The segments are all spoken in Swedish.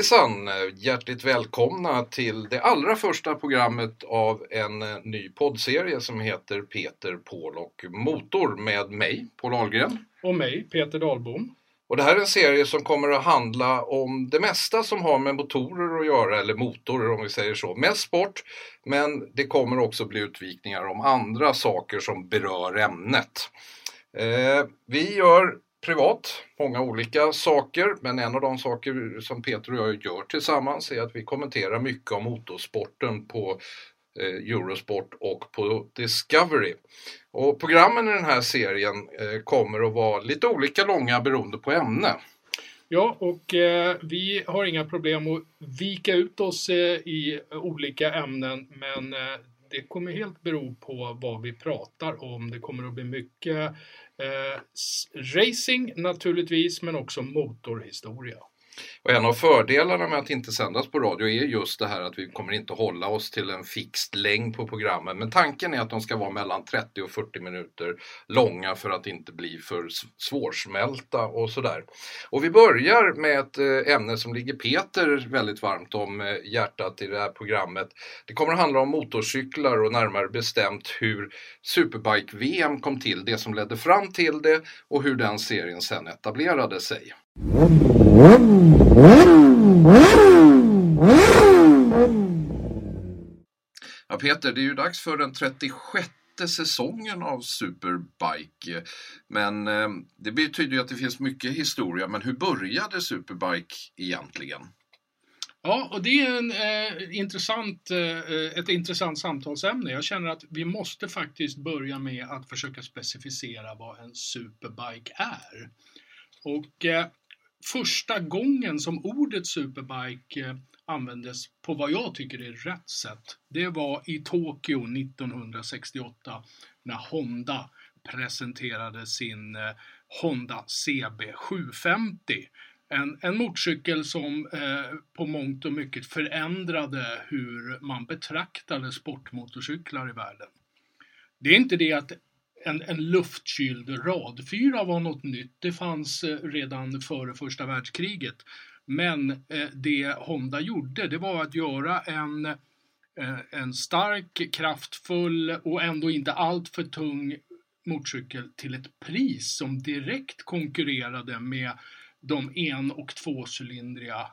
Hejsan! Hjärtligt välkomna till det allra första programmet av en eh, ny poddserie som heter Peter, Paul och Motor med mig, Paul Ahlgren. Och mig, Peter Dahlbom. Och det här är en serie som kommer att handla om det mesta som har med motorer att göra, eller motorer om vi säger så. Mest sport, men det kommer också bli utvikningar om andra saker som berör ämnet. Eh, vi gör privat många olika saker, men en av de saker som Peter och jag gör tillsammans är att vi kommenterar mycket om motorsporten på eh, Eurosport och på Discovery. Och programmen i den här serien eh, kommer att vara lite olika långa beroende på ämne. Ja, och eh, vi har inga problem att vika ut oss eh, i olika ämnen, men eh, det kommer helt bero på vad vi pratar om. Det kommer att bli mycket Eh, racing naturligtvis, men också motorhistoria. Och en av fördelarna med att inte sändas på radio är just det här att vi kommer inte hålla oss till en fixed längd på programmen. Men tanken är att de ska vara mellan 30 och 40 minuter långa för att inte bli för svårsmälta och sådär. Och vi börjar med ett eh, ämne som ligger Peter väldigt varmt om eh, hjärtat i det här programmet. Det kommer att handla om motorcyklar och närmare bestämt hur Superbike-VM kom till, det som ledde fram till det och hur den serien sen etablerade sig. Ja, Peter, det är ju dags för den 36 säsongen av Superbike. Men eh, det betyder ju att det finns mycket historia. Men hur började Superbike egentligen? Ja, och det är en, eh, intressant, eh, ett intressant samtalsämne. Jag känner att vi måste faktiskt börja med att försöka specificera vad en superbike är. Och eh, första gången som ordet superbike eh, användes på vad jag tycker är rätt sätt, det var i Tokyo 1968 när Honda presenterade sin eh, Honda CB 750. En, en motorcykel som eh, på mångt och mycket förändrade hur man betraktade sportmotorcyklar i världen. Det är inte det att en, en luftkyld radfyra var något nytt. Det fanns eh, redan före första världskriget. Men eh, det Honda gjorde, det var att göra en, eh, en stark, kraftfull och ändå inte alltför tung motorcykel till ett pris som direkt konkurrerade med de en och tvåcylindriga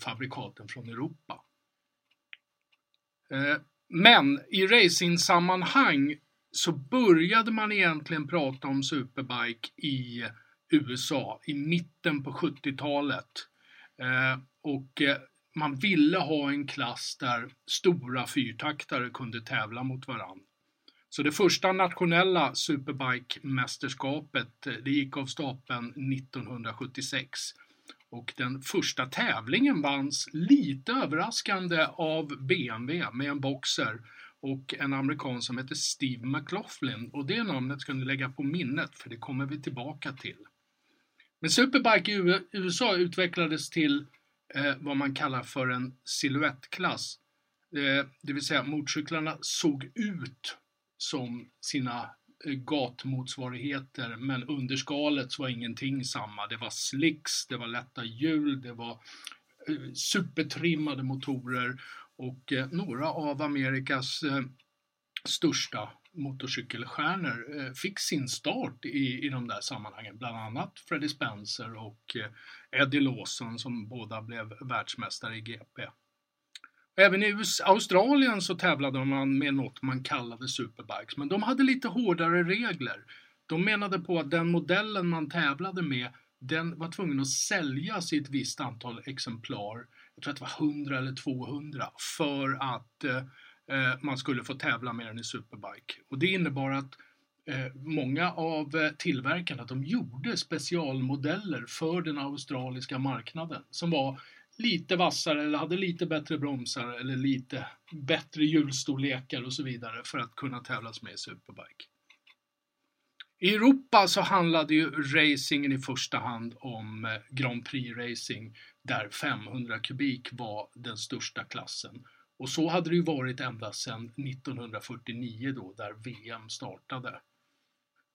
fabrikaten från Europa. Men i racingsammanhang så började man egentligen prata om superbike i USA i mitten på 70-talet. Eh, och eh, man ville ha en klass där stora fyrtaktare kunde tävla mot varandra. Så det första nationella superbike-mästerskapet eh, det gick av stapeln 1976. Och den första tävlingen vanns lite överraskande av BMW med en boxer och en amerikan som heter Steve McLaughlin och det namnet ska ni lägga på minnet för det kommer vi tillbaka till. Men Superbike i USA utvecklades till eh, vad man kallar för en siluettklass. Eh, det vill säga motorcyklarna såg ut som sina eh, gatmotsvarigheter men under skalet var ingenting samma. Det var slicks, det var lätta hjul, det var eh, supertrimmade motorer och eh, några av Amerikas eh, största motorcykelstjärnor eh, fick sin start i, i de där sammanhangen. Bland annat Freddie Spencer och Eddie Lawson som båda blev världsmästare i GP. Även i Australien så tävlade man med något man kallade superbikes, men de hade lite hårdare regler. De menade på att den modellen man tävlade med, den var tvungen att säljas i ett visst antal exemplar jag tror att det var 100 eller 200 för att eh, eh, man skulle få tävla med den i Superbike. Och det innebar att eh, många av eh, tillverkarna de gjorde specialmodeller för den australiska marknaden som var lite vassare eller hade lite bättre bromsar eller lite bättre hjulstorlekar och så vidare för att kunna tävlas med i Superbike. I Europa så handlade ju racingen i första hand om eh, Grand Prix-racing där 500 kubik var den största klassen. Och så hade det ju varit ända sedan 1949 då, där VM startade.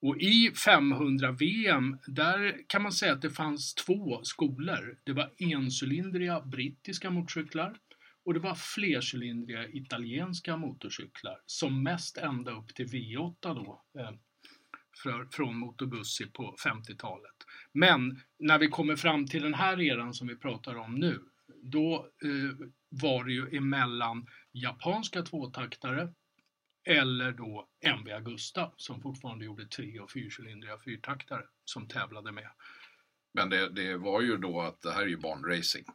Och i 500-VM, där kan man säga att det fanns två skolor. Det var encylindriga brittiska motorcyklar och det var flercylindriga italienska motorcyklar som mest ända upp till V8 då, eh, för, från Moto på 50-talet. Men när vi kommer fram till den här eran som vi pratar om nu, då eh, var det ju emellan japanska tvåtaktare eller då MV Agusta som fortfarande gjorde tre och fyrcylindriga fyrtaktare som tävlade med. Men det, det var ju då att det här är ju banracing.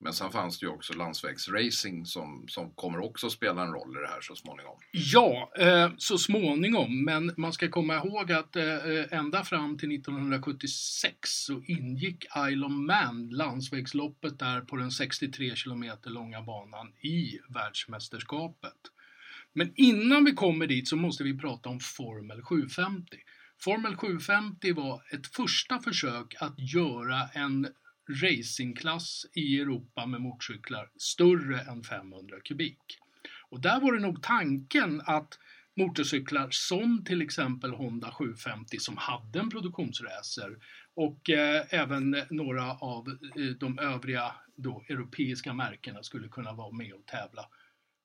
Men sen fanns det ju också landsvägsracing som, som kommer också spela en roll i det här så småningom. Ja, eh, så småningom. Men man ska komma ihåg att eh, ända fram till 1976 så ingick Isle of Man, landsvägsloppet där på den 63 kilometer långa banan, i världsmästerskapet. Men innan vi kommer dit så måste vi prata om Formel 750. Formel 750 var ett första försök att göra en racingklass i Europa med motorcyklar större än 500 kubik. Och där var det nog tanken att motorcyklar som till exempel Honda 750 som hade en produktionsracer och eh, även några av eh, de övriga då, europeiska märkena skulle kunna vara med och tävla.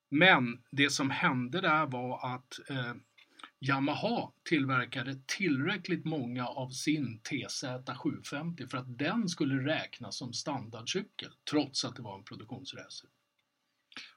Men det som hände där var att eh, Yamaha tillverkade tillräckligt många av sin TZ750 för att den skulle räknas som standardcykel trots att det var en produktionsracer.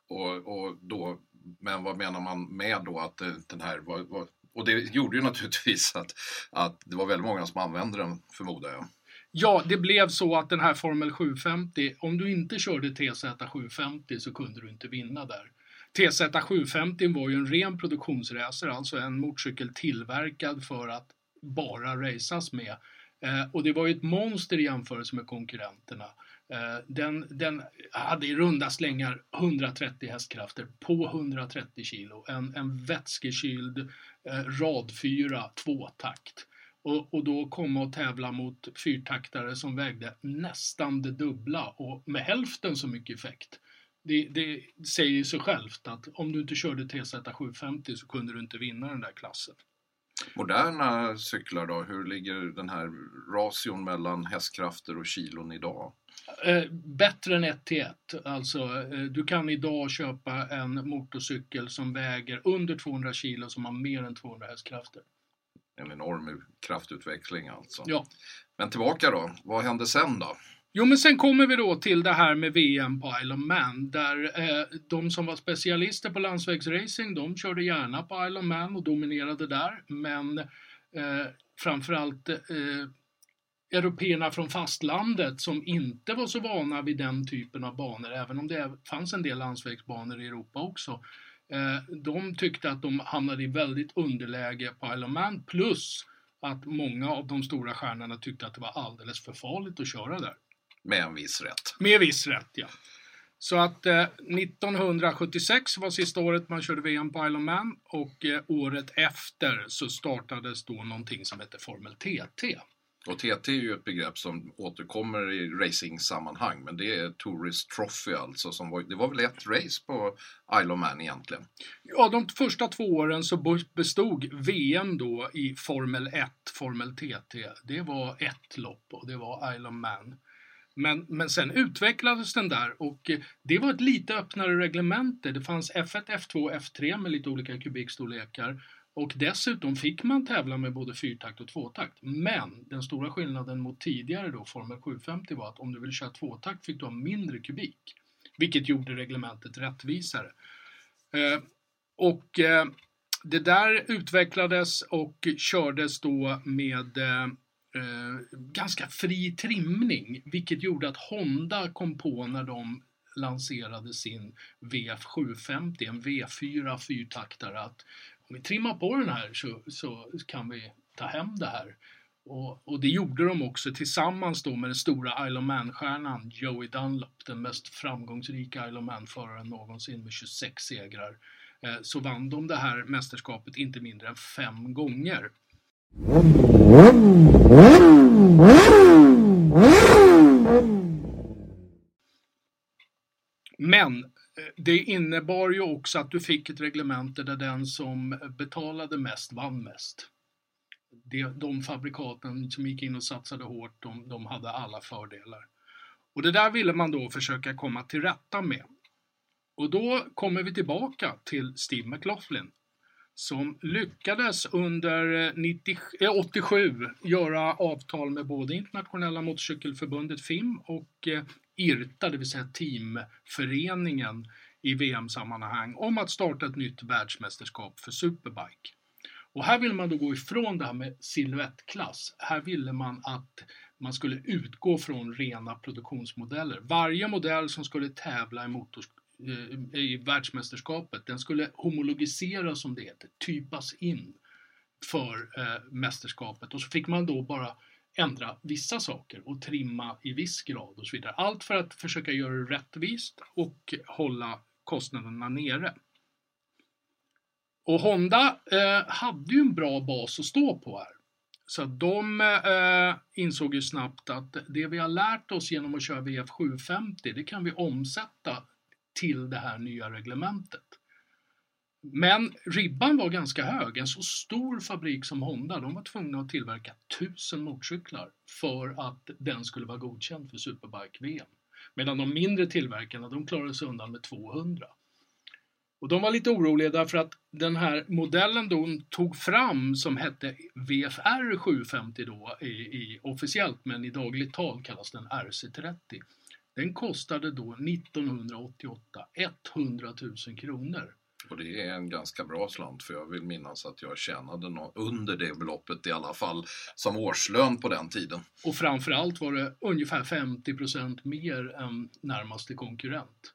Och, och då, men vad menar man med då att den här var, var och det gjorde ju naturligtvis att, att det var väldigt många som använde den förmodar jag. Ja, det blev så att den här Formel 750, om du inte körde TZ 750 så kunde du inte vinna där. TZ 750 var ju en ren produktionsracer, alltså en motorcykel tillverkad för att bara racas med. Eh, och det var ju ett monster i jämförelse med konkurrenterna. Eh, den, den, hade i runda slängar 130 hästkrafter på 130 kilo. En, en vätskekyld eh, radfyra tvåtakt. Och, och då komma och tävla mot fyrtaktare som vägde nästan det dubbla och med hälften så mycket effekt det, det säger sig självt att om du inte körde TZ 750 så kunde du inte vinna den där klassen. Moderna cyklar då, hur ligger den här ration mellan hästkrafter och kilon idag? Eh, bättre än 1 till 1. Alltså, eh, du kan idag köpa en motorcykel som väger under 200 kilo som har mer än 200 hästkrafter. En enorm kraftutveckling alltså. Ja. Men tillbaka då, vad hände sen då? Jo, men sen kommer vi då till det här med VM på Isle of Man, där eh, de som var specialister på landsvägsracing, de körde gärna på Isle of Man och dominerade där, men eh, framförallt eh, européerna från fastlandet som inte var så vana vid den typen av banor, även om det fanns en del landsvägsbanor i Europa också, eh, de tyckte att de hamnade i väldigt underläge på Isle of Man, plus att många av de stora stjärnorna tyckte att det var alldeles för farligt att köra där. Med en viss rätt. Med viss rätt, ja. Så att eh, 1976 var sista året man körde VM på Isle of Man och eh, året efter så startades då någonting som heter Formel TT. Och TT är ju ett begrepp som återkommer i racing-sammanhang, men det är Tourist Trophy alltså. Som var, det var väl ett race på Isle of Man egentligen? Ja, de första två åren så bestod VM då i Formel 1, Formel TT. Det var ett lopp och det var Isle of Man. Men, men sen utvecklades den där och eh, det var ett lite öppnare reglemente. Det fanns F1, F2 F3 med lite olika kubikstorlekar. Och dessutom fick man tävla med både fyrtakt och tvåtakt. Men den stora skillnaden mot tidigare då, Formel 750, var att om du ville köra tvåtakt fick du ha mindre kubik. Vilket gjorde reglementet rättvisare. Eh, och eh, det där utvecklades och kördes då med eh, eh, ganska fri trimning, vilket gjorde att Honda kom på när de lanserade sin VF750, en V4 fyrtaktare, att om vi trimmar på den här så, så kan vi ta hem det här. Och, och, det gjorde de också tillsammans då med den stora Isle of Man-stjärnan Joey Dunlop, den mest framgångsrika Isle of Man-föraren någonsin med 26 segrar. Eh, så vann de det här mästerskapet inte mindre än fem gånger. Men eh, det innebar ju också att du fick ett reglemente där den som betalade mest vann mest. de fabrikaten som gick in och satsade hårt, de, de hade alla fördelar. Och det där ville man då försöka komma till rätta med. Och då kommer vi tillbaka till Steve McLaughlin som lyckades under 90, eh, 87 eh, göra avtal med både Internationella motorcykelförbundet FIM och eh, IRTA, det vill säga teamföreningen i VM-sammanhang, om att starta ett nytt världsmästerskap för Superbike. Och här vill man då gå ifrån det här med siluettklass. Här ville man att man skulle utgå från rena produktionsmodeller. Varje modell som skulle tävla i, motors, Eh, i världsmästerskapet, den skulle homologiseras som det heter, typas in för eh, mästerskapet och så fick man då bara ändra vissa saker och trimma i viss grad och så vidare. Allt för att försöka göra det rättvist och hålla kostnaderna nere. Och Honda eh, hade ju en bra bas att stå på här. Så de eh, insåg ju snabbt att det vi har lärt oss genom att köra VF 750, det kan vi omsätta till det här nya reglementet. Men ribban var ganska hög. En så stor fabrik som Honda, de var tvungna att tillverka tusen motorcyklar för att den skulle vara godkänd för Superbike-VM. Medan de mindre tillverkarna, de klarade sig undan med 200. Och de var lite oroliga därför att den här modellen de tog fram som hette VFR 750 då i, i, officiellt men i dagligt tal kallas den RC30. Den kostade då 1988 100 000 kronor. Och det är en ganska bra slant för jag vill minnas att jag tjänade no under det beloppet i alla fall som årslön på den tiden. Och framförallt var det ungefär 50% mer än närmaste konkurrent.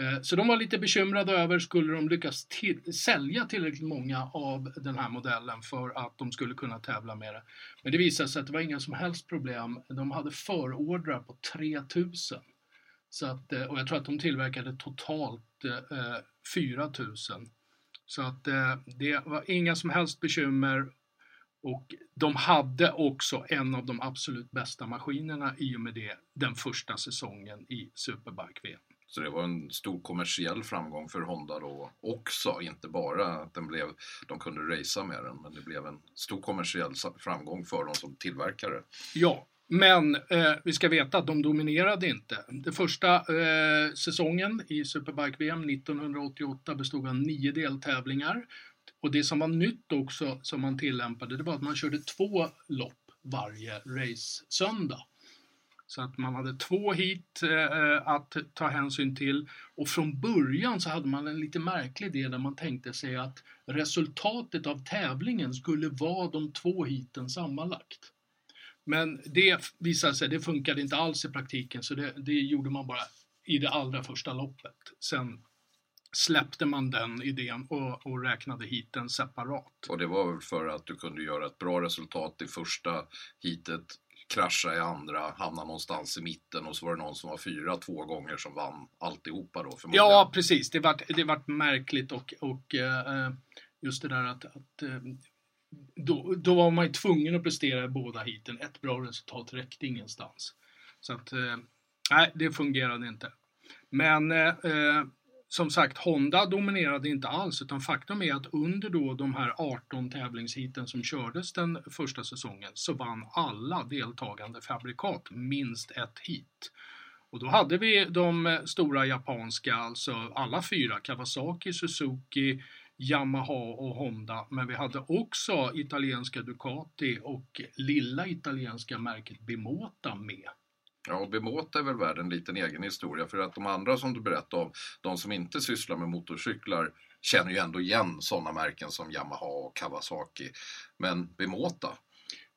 Eh, så de var lite bekymrade över, skulle de lyckas till, sälja tillräckligt många av den här modellen för att de skulle kunna tävla med det. Men det visade sig att det var inga som helst problem. De hade förordrar på 3000. Så att, eh, och jag tror att de tillverkade totalt eh, 4000. Så att eh, det var inga som helst bekymmer och de hade också en av de absolut bästa maskinerna i och med det den första säsongen i Superbike-VM. Så det var en stor kommersiell framgång för Honda då också, inte bara att den blev, de kunde racea med den, men det blev en stor kommersiell framgång för dem som tillverkare. Ja, men eh, vi ska veta att de dominerade inte. Den första eh, säsongen i Superbike-VM 1988 bestod av nio deltävlingar. Och det som var nytt också som man tillämpade, det var att man körde två lopp varje race-söndag. Så att man hade två hit eh, eh, att ta hänsyn till och från början så hade man en lite märklig idé där man tänkte sig att resultatet av tävlingen skulle vara de två hiten sammanlagt. Men det visade sig, det funkade inte alls i praktiken så det, det gjorde man bara i det allra första loppet. Sen släppte man den idén och, och räknade hiten separat. Och det var väl för att du kunde göra ett bra resultat i första hitet krascha i andra, hamna någonstans i mitten och så var det någon som var fyra två gånger som vann alltihopa då förmodligen. Ja, precis. Det vart, det vart märkligt och, och eh, just det där att, att eh, då, då var man ju tvungen att prestera i båda hiten. Ett bra resultat räckte ingenstans. Så att, eh, nej, det fungerade inte. Men som sagt, Honda dominerade inte alls utan faktum är att under då de här 18 tävlingshiten som kördes den första säsongen så vann alla deltagande fabrikat minst ett hit. Och då hade vi de stora japanska, alltså alla fyra, Kawasaki, Suzuki, Yamaha och Honda, men vi hade också italienska Ducati och lilla italienska märket Bimota med. Ja, och Bemota är väl värd en liten egen historia för att de andra som du berättade om, de som inte sysslar med motorcyklar känner ju ändå igen sådana märken som Yamaha och Kawasaki. Men Bemota?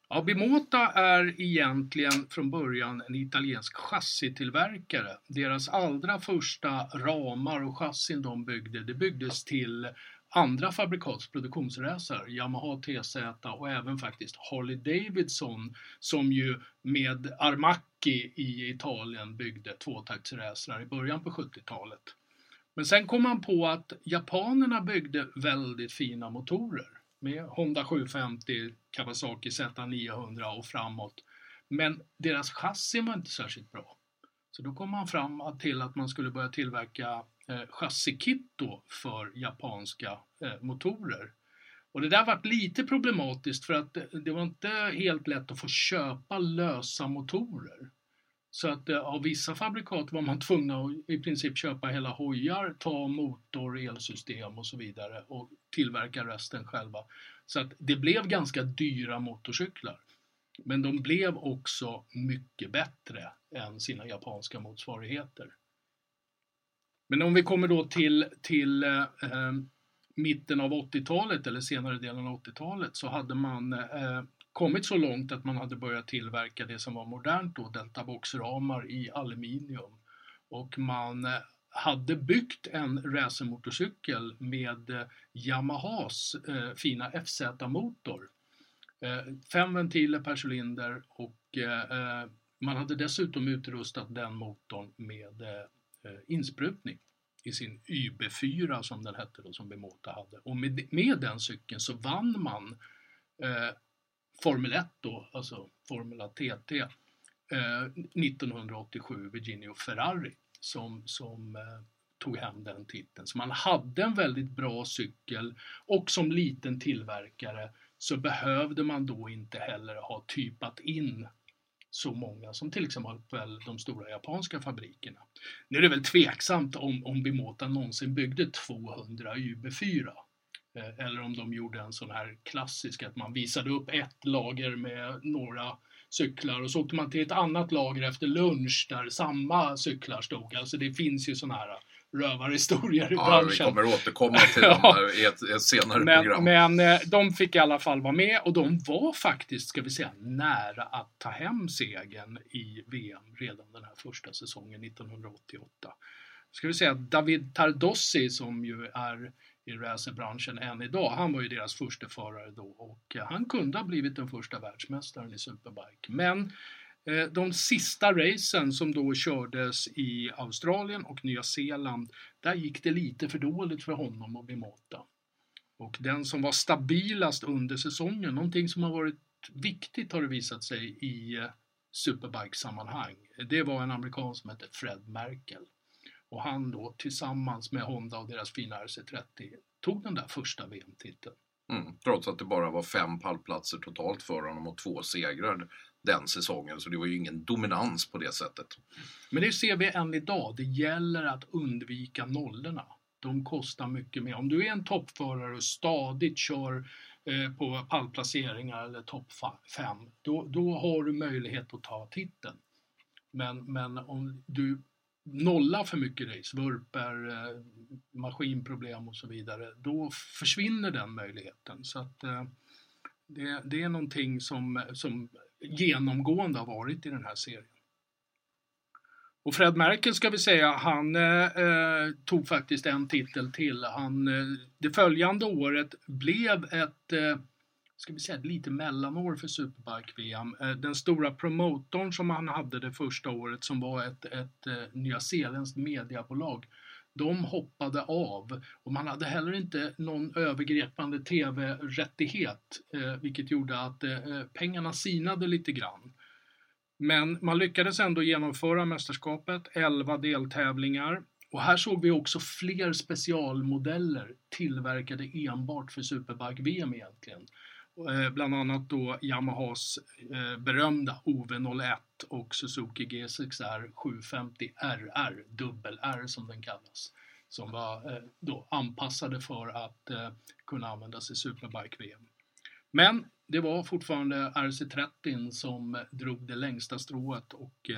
Ja, Bemota är egentligen från början en italiensk chassitillverkare. Deras allra första ramar och chassin de byggde, det byggdes till andra fabrikats produktionsracer, Yamaha TZ och även faktiskt Harley Davidson som ju med Armacchi i Italien byggde tvåtaktsracrar i början på 70-talet. Men sen kom man på att japanerna byggde väldigt fina motorer med Honda 750, Kawasaki Z900 och framåt. Men deras chassi var inte särskilt bra. Så då kom man fram till att man skulle börja tillverka eh, chassikit då för japanska eh, motorer. Och det där var lite problematiskt för att det, det var inte helt lätt att få köpa lösa motorer. Så att eh, av vissa fabrikat var man tvungen att i princip köpa hela hojar, ta motor, elsystem och så vidare och tillverka resten själva. Så att det blev ganska dyra motorcyklar. Men de blev också mycket bättre än sina japanska motsvarigheter. Men om vi kommer då till, till eh, eh mitten av 80-talet eller senare delen av 80-talet så hade man eh, kommit så långt att man hade börjat tillverka det som var modernt då, deltaboxramar i aluminium. Och man eh, hade byggt en racermotorcykel med eh, Yamahas eh, fina FZ-motor. Eh, fem ventiler per cylinder och eh, eh, man hade dessutom utrustat den motorn med eh, eh, insprutning i sin YB4 som den hette då, som Bemota hade. Och med, med den cykeln så vann man eh, Formel 1 då, alltså Formula TT, eh, 1987, Virginio Ferrari, som, som eh, tog hem den titeln. Så man hade en väldigt bra cykel och som liten tillverkare så behövde man då inte heller ha typat in så många som till exempel de stora japanska fabrikerna. Nu är det väl tveksamt om, om Bimota någonsin byggde 200 UB4, eh, eller om de gjorde en sån här klassisk att man visade upp ett lager med några cyklar och så åkte man till ett annat lager efter lunch där samma cyklar stod. Alltså det finns ju såna här rövarhistorier i ja, branschen. Vi kommer återkomma till dem i ett, ett senare men, program. Men eh, de fick i alla fall vara med och de var faktiskt, ska vi säga, nära att ta hem segern i VM redan den här första säsongen 1988. Ska vi säga David Tardossi som ju är i racerbranschen än idag. Han var ju deras första förare då och eh, han kunde ha blivit den första världsmästaren i superbike. Men Eh, de sista racen som då kördes i Australien och Nya Zeeland, där gick det lite för dåligt för honom och Bimota. Och den som var stabilast under säsongen, någonting som har varit viktigt har det visat sig i eh, superbike-sammanhang, det var en amerikan som hette Fred Merkel. Och han då tillsammans med Honda och deras fina RC30 tog den där första VM-titeln. Mm, trots att det bara var fem pallplatser totalt för honom och två segrar den säsongen. Så det var ju ingen dominans på det sättet. Men det ser vi än idag. Det gäller att undvika nollorna. De kostar mycket mer. Om du är en toppförare och stadigt kör eh, på pallplaceringar eller topp 5, då, då har du möjlighet att ta titeln. Men, men om du nollar för mycket race, vurper, eh, maskinproblem och så vidare, då försvinner den möjligheten. Så att eh, det, det, är någonting som, som genomgående har varit i den här serien. Och Fred Merkel ska vi säga, han eh, eh, tog faktiskt en titel till. Han, eh, det följande året blev ett, eh, ska vi säga, lite mellanår för Superbike-VM. Eh, den stora promotorn som han hade det första året som var ett, ett eh, nyzeeländskt mediebolag de hoppade av och man hade heller inte någon övergripande tv-rättighet eh, vilket gjorde att eh, eh pengarna sinade lite grann. Men man lyckades ändå genomföra mästerskapet, 11 deltävlingar och här såg vi också fler specialmodeller tillverkade enbart för Superbike-VM egentligen. Bland annat då Yamahas berömda OV01 och Suzuki G6R 750 RR, dubbel-R som den kallas, som var då anpassade för att kunna användas i Superbike-VM. Men det var fortfarande RC30 som drog det längsta strået och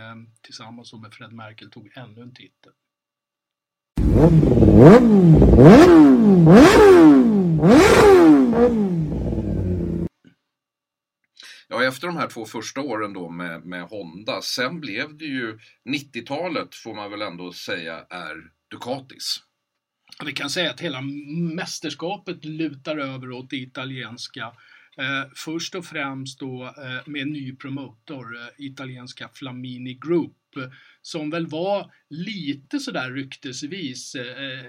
tillsammans med Fred Merkel tog ännu en titel. Ja, efter de här två första åren då med, med Honda, sen blev det ju 90-talet får man väl ändå säga är Ducatis. Vi kan säga att hela mästerskapet lutar över åt det italienska. Eh, först och främst då eh, med ny promotor, eh, italienska Flamini Group, som väl var lite sådär ryktesvis eh, eh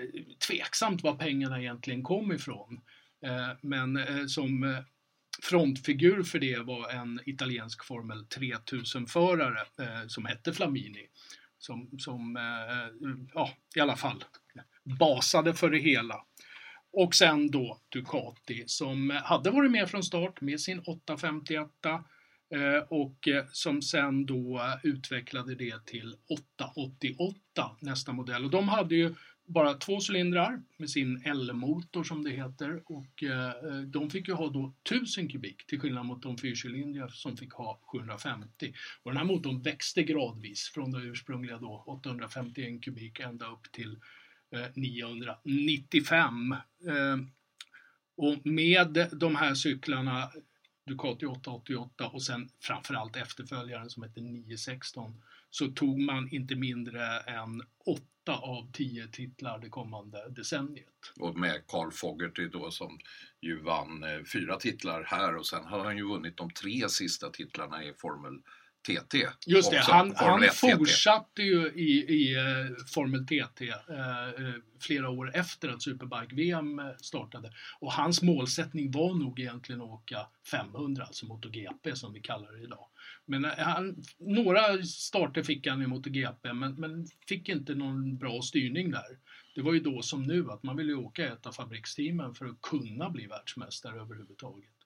tveksamt var pengarna egentligen kom ifrån. Eh, men eh, som eh, frontfigur för det var en italiensk Formel 3000-förare eh, som hette Flamini. Som, som eh, ja, i alla fall basade för det hela. Och sen då Ducati som hade varit med från start med sin 851 eh, och eh, som sen då utvecklade det till 888 nästa modell. Och de hade ju bara två cylindrar med sin L-motor som det heter och eh, eh de fick ju ha då 1000 kubik till skillnad mot de fyrcylindriga som fick ha 750. Och den här motorn växte gradvis från det ursprungliga då 851 kubik ända upp till eh, 995. Eh, och med de här cyklarna, Ducati 888 och sen framförallt efterföljaren som heter 916, så tog man inte mindre än åtta av tio titlar det kommande decenniet. Och med Carl Fogerty då som ju vann eh, fyra titlar här och sen har han ju vunnit de tre sista titlarna i Formel TT. Just det, han, han fortsatte ju i, i uh, Formel TT uh, uh, flera år efter att Superbike-VM startade. Och hans målsättning var nog egentligen att åka 500, alltså MotoGP som vi kallar det idag. Men han, några starter fick han i MotoGP men, men fick inte någon bra styrning där. Det var ju då som nu att man ville åka ett av fabriksteamen för att kunna bli världsmästare överhuvudtaget.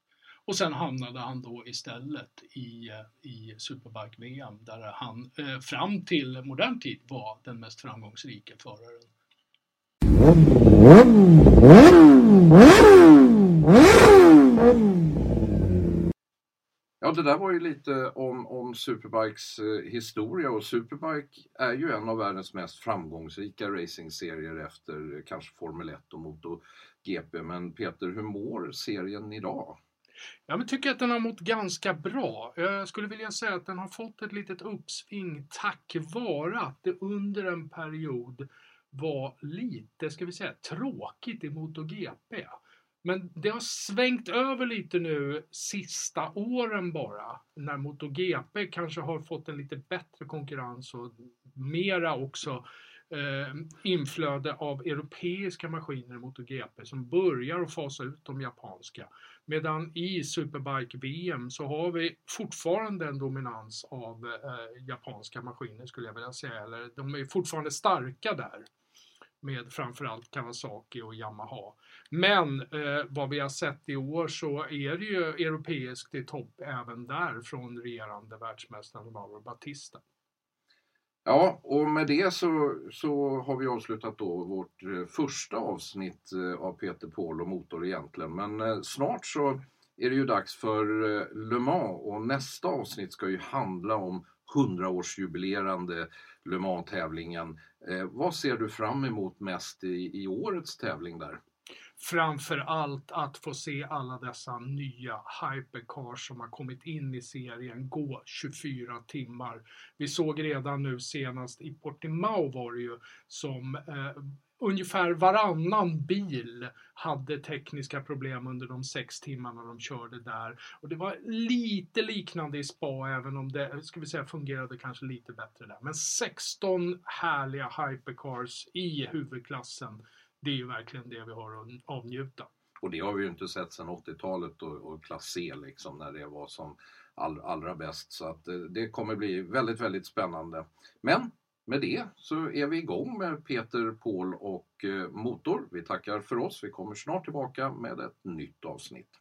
Och sen hamnade han då istället i, eh, i Superbike-VM där han eh, fram till modern tid var den mest framgångsrika föraren. Ja, det där var ju lite om, om Superbikes eh, historia och Superbike är ju en av världens mest framgångsrika racingserier efter eh, kanske Formel 1 och MotoGP. Men Peter, hur mår serien idag? Jag tycker att den har mått ganska bra. Jag skulle vilja säga att den har fått ett litet uppsving tack vare att det under en period var lite, ska vi säga, tråkigt i MotoGP. Men det har svängt över lite nu sista åren bara. När MotoGP kanske har fått en lite bättre konkurrens och mera också eh, inflöde av europeiska maskiner i MotoGP som börjar att fasa ut de japanska. Medan i Superbike-VM så har vi fortfarande en dominans av eh, japanska maskiner skulle jag vilja säga. Eller de är fortfarande starka där med framförallt Kawasaki och Yamaha. Men eh, vad vi har sett i år så är det ju europeiskt i topp även där från regerande världsmästaren Mauro Batista. Ja, och med det så, så har vi avslutat då vårt eh, första avsnitt eh, av Peter Paul och motor egentligen. Men eh, snart så är det ju dags för Le Mans och nästa avsnitt ska ju handla om 100-årsjubilerande Le Mans-tävlingen. Vad ser du fram emot mest i, i årets tävling där? Framför allt att få se alla dessa nya hypercars som har kommit in i serien gå 24 timmar. Vi såg redan nu senast i Portimao var det ju som eh, ungefär varannan bil hade tekniska problem under de sex timmarna de körde där. Och det var lite liknande i spa även om det ska vi säga, fungerade kanske lite bättre där. Men 16 härliga hypercars i huvudklassen det är ju verkligen det vi har att avnjuta. Och det har vi ju inte sett sedan 80-talet och, och klass C liksom när det var som all, allra bäst. Så att eh, det kommer bli väldigt, väldigt spännande. Men med det så är vi igång med Peter, Paul och eh, Motor. Vi tackar för oss. Vi kommer snart tillbaka med ett nytt avsnitt.